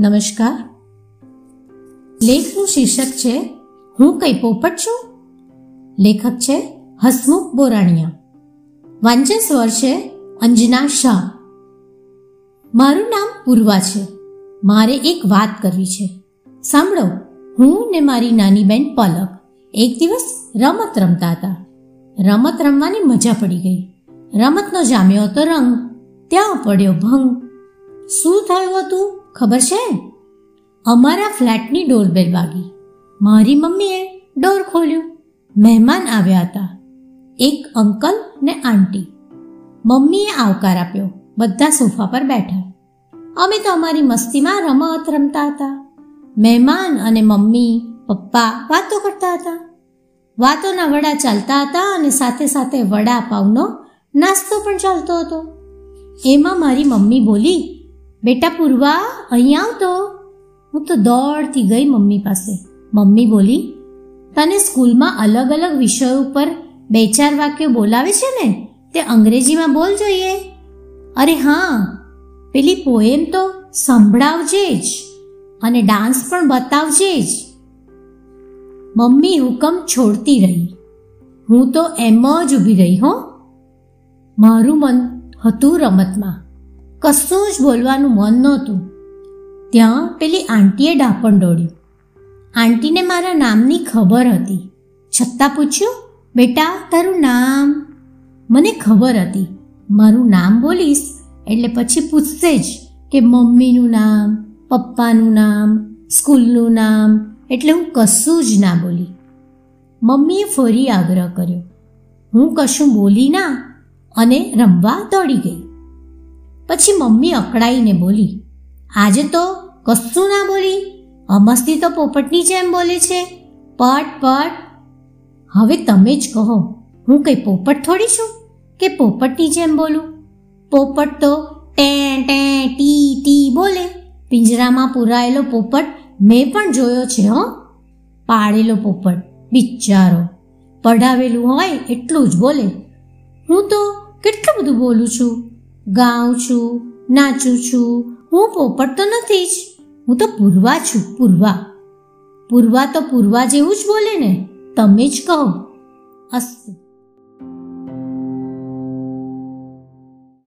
નમસ્કાર. લેખનું શીર્ષક છે, હું કઈ પોપટ છું? લેખક છે, હસમુખ બોરાણીયા. વાંચન સ્વર છે, અંજના શાહ. મારું નામ પૂર્વા છે. મારે એક વાત કરવી છે. સાંભળો, હું ને મારી નાની બેન પલક એક દિવસ રમત રમતા હતા. રમત રમવાની મજા પડી ગઈ. રમતનો જામ્યો હતો રંગ, ત્યાં પડ્યો ભંગ. શું થયું હતું? ખબર છે? અમારા ફ્લેટની ડોરબેલ વાગી. મારી મમ્મીએ ડોર ખોલ્યું. મહેમાન આવ્યા હતા. એક અંકલ ને આંટી. મમ્મીએ આવકાર આપ્યો. બધા સોફા પર બેઠા. અમે તો અમારી મસ્તીમાં રમત રમતા હતા. મહેમાન અને મમ્મી, પપ્પા વાતો કરતા હતા. વાતોના વડા ચાલતા હતા અને સાથે સાથે વડા પાવનો નાસ્તો પણ ચાલતો હતો. એમાં મારી મમ્મી બોલી બેટા પૂર્વા, અહીં આવતો. હું તો દોડતી ગઈ મમ્મી પાસે. મમ્મી બોલી, તને સ્કૂલમાં અલગ અલગ વિષયો ઉપર બે ચાર વાક્યો બોલાવે છે ને? તે અંગ્રેજીમાં બોલ જોઈએ. અરે હા, પેલી પોએમ તો સંભળાવજે જ અને ડાન્સ પણ બતાવજે જ. મમ્મી હુકમ છોડતી રહી. હું તો એમ જ ઊભી રહી, હો. મારું મન હતું રમતમાં. કશું જ બોલવાનું મન નહોતું. ત્યાં પેલી આંટીએ ડાપણ દોડ્યું. આંટીને મારા નામની ખબર હતી. છતાં પૂછ્યું, બેટા, તારું નામ? મને ખબર હતી. મારું નામ બોલીશ, એટલે પછી પૂછશે જ કે મમ્મીનું નામ, પપ્પાનું નામ, સ્કૂલનું નામ, એટલે હું કશું જ ના બોલી. મમ્મીએ ફરી આગ્રહ કર્યો. હું કશું બોલી ના? અને રમવા દોડી ગઈ. પછી મમ્મી અકળાઈને બોલી, આજે તો કશું ના બોલી? અમસ્તી તો પોપટની જેમ બોલે છે. પટ પટ. હવે તમે જ કહો, હું કઈ પોપટ થોડી છું કે પોપટની જેમ બોલું? પોપટ તો ટે ટે, ટી ટી બોલે. પિંજરામાં પુરાયેલો પોપટ મેં પણ જોયો છે, હો. પાળેલો પોપટ, બિચારો. પઢાવેલું હોય એટલું જ બોલે. હું તો કેટલું બધું બોલું છું? ગાઉં છું, નાચું છું. હું પોપટ તો નથી જ. હું તો પૂર્વા છું, પૂર્વા. પૂર્વા તો પૂર્વા જેવું જ બોલે ને, તમે જ કહો. અસ્તુ.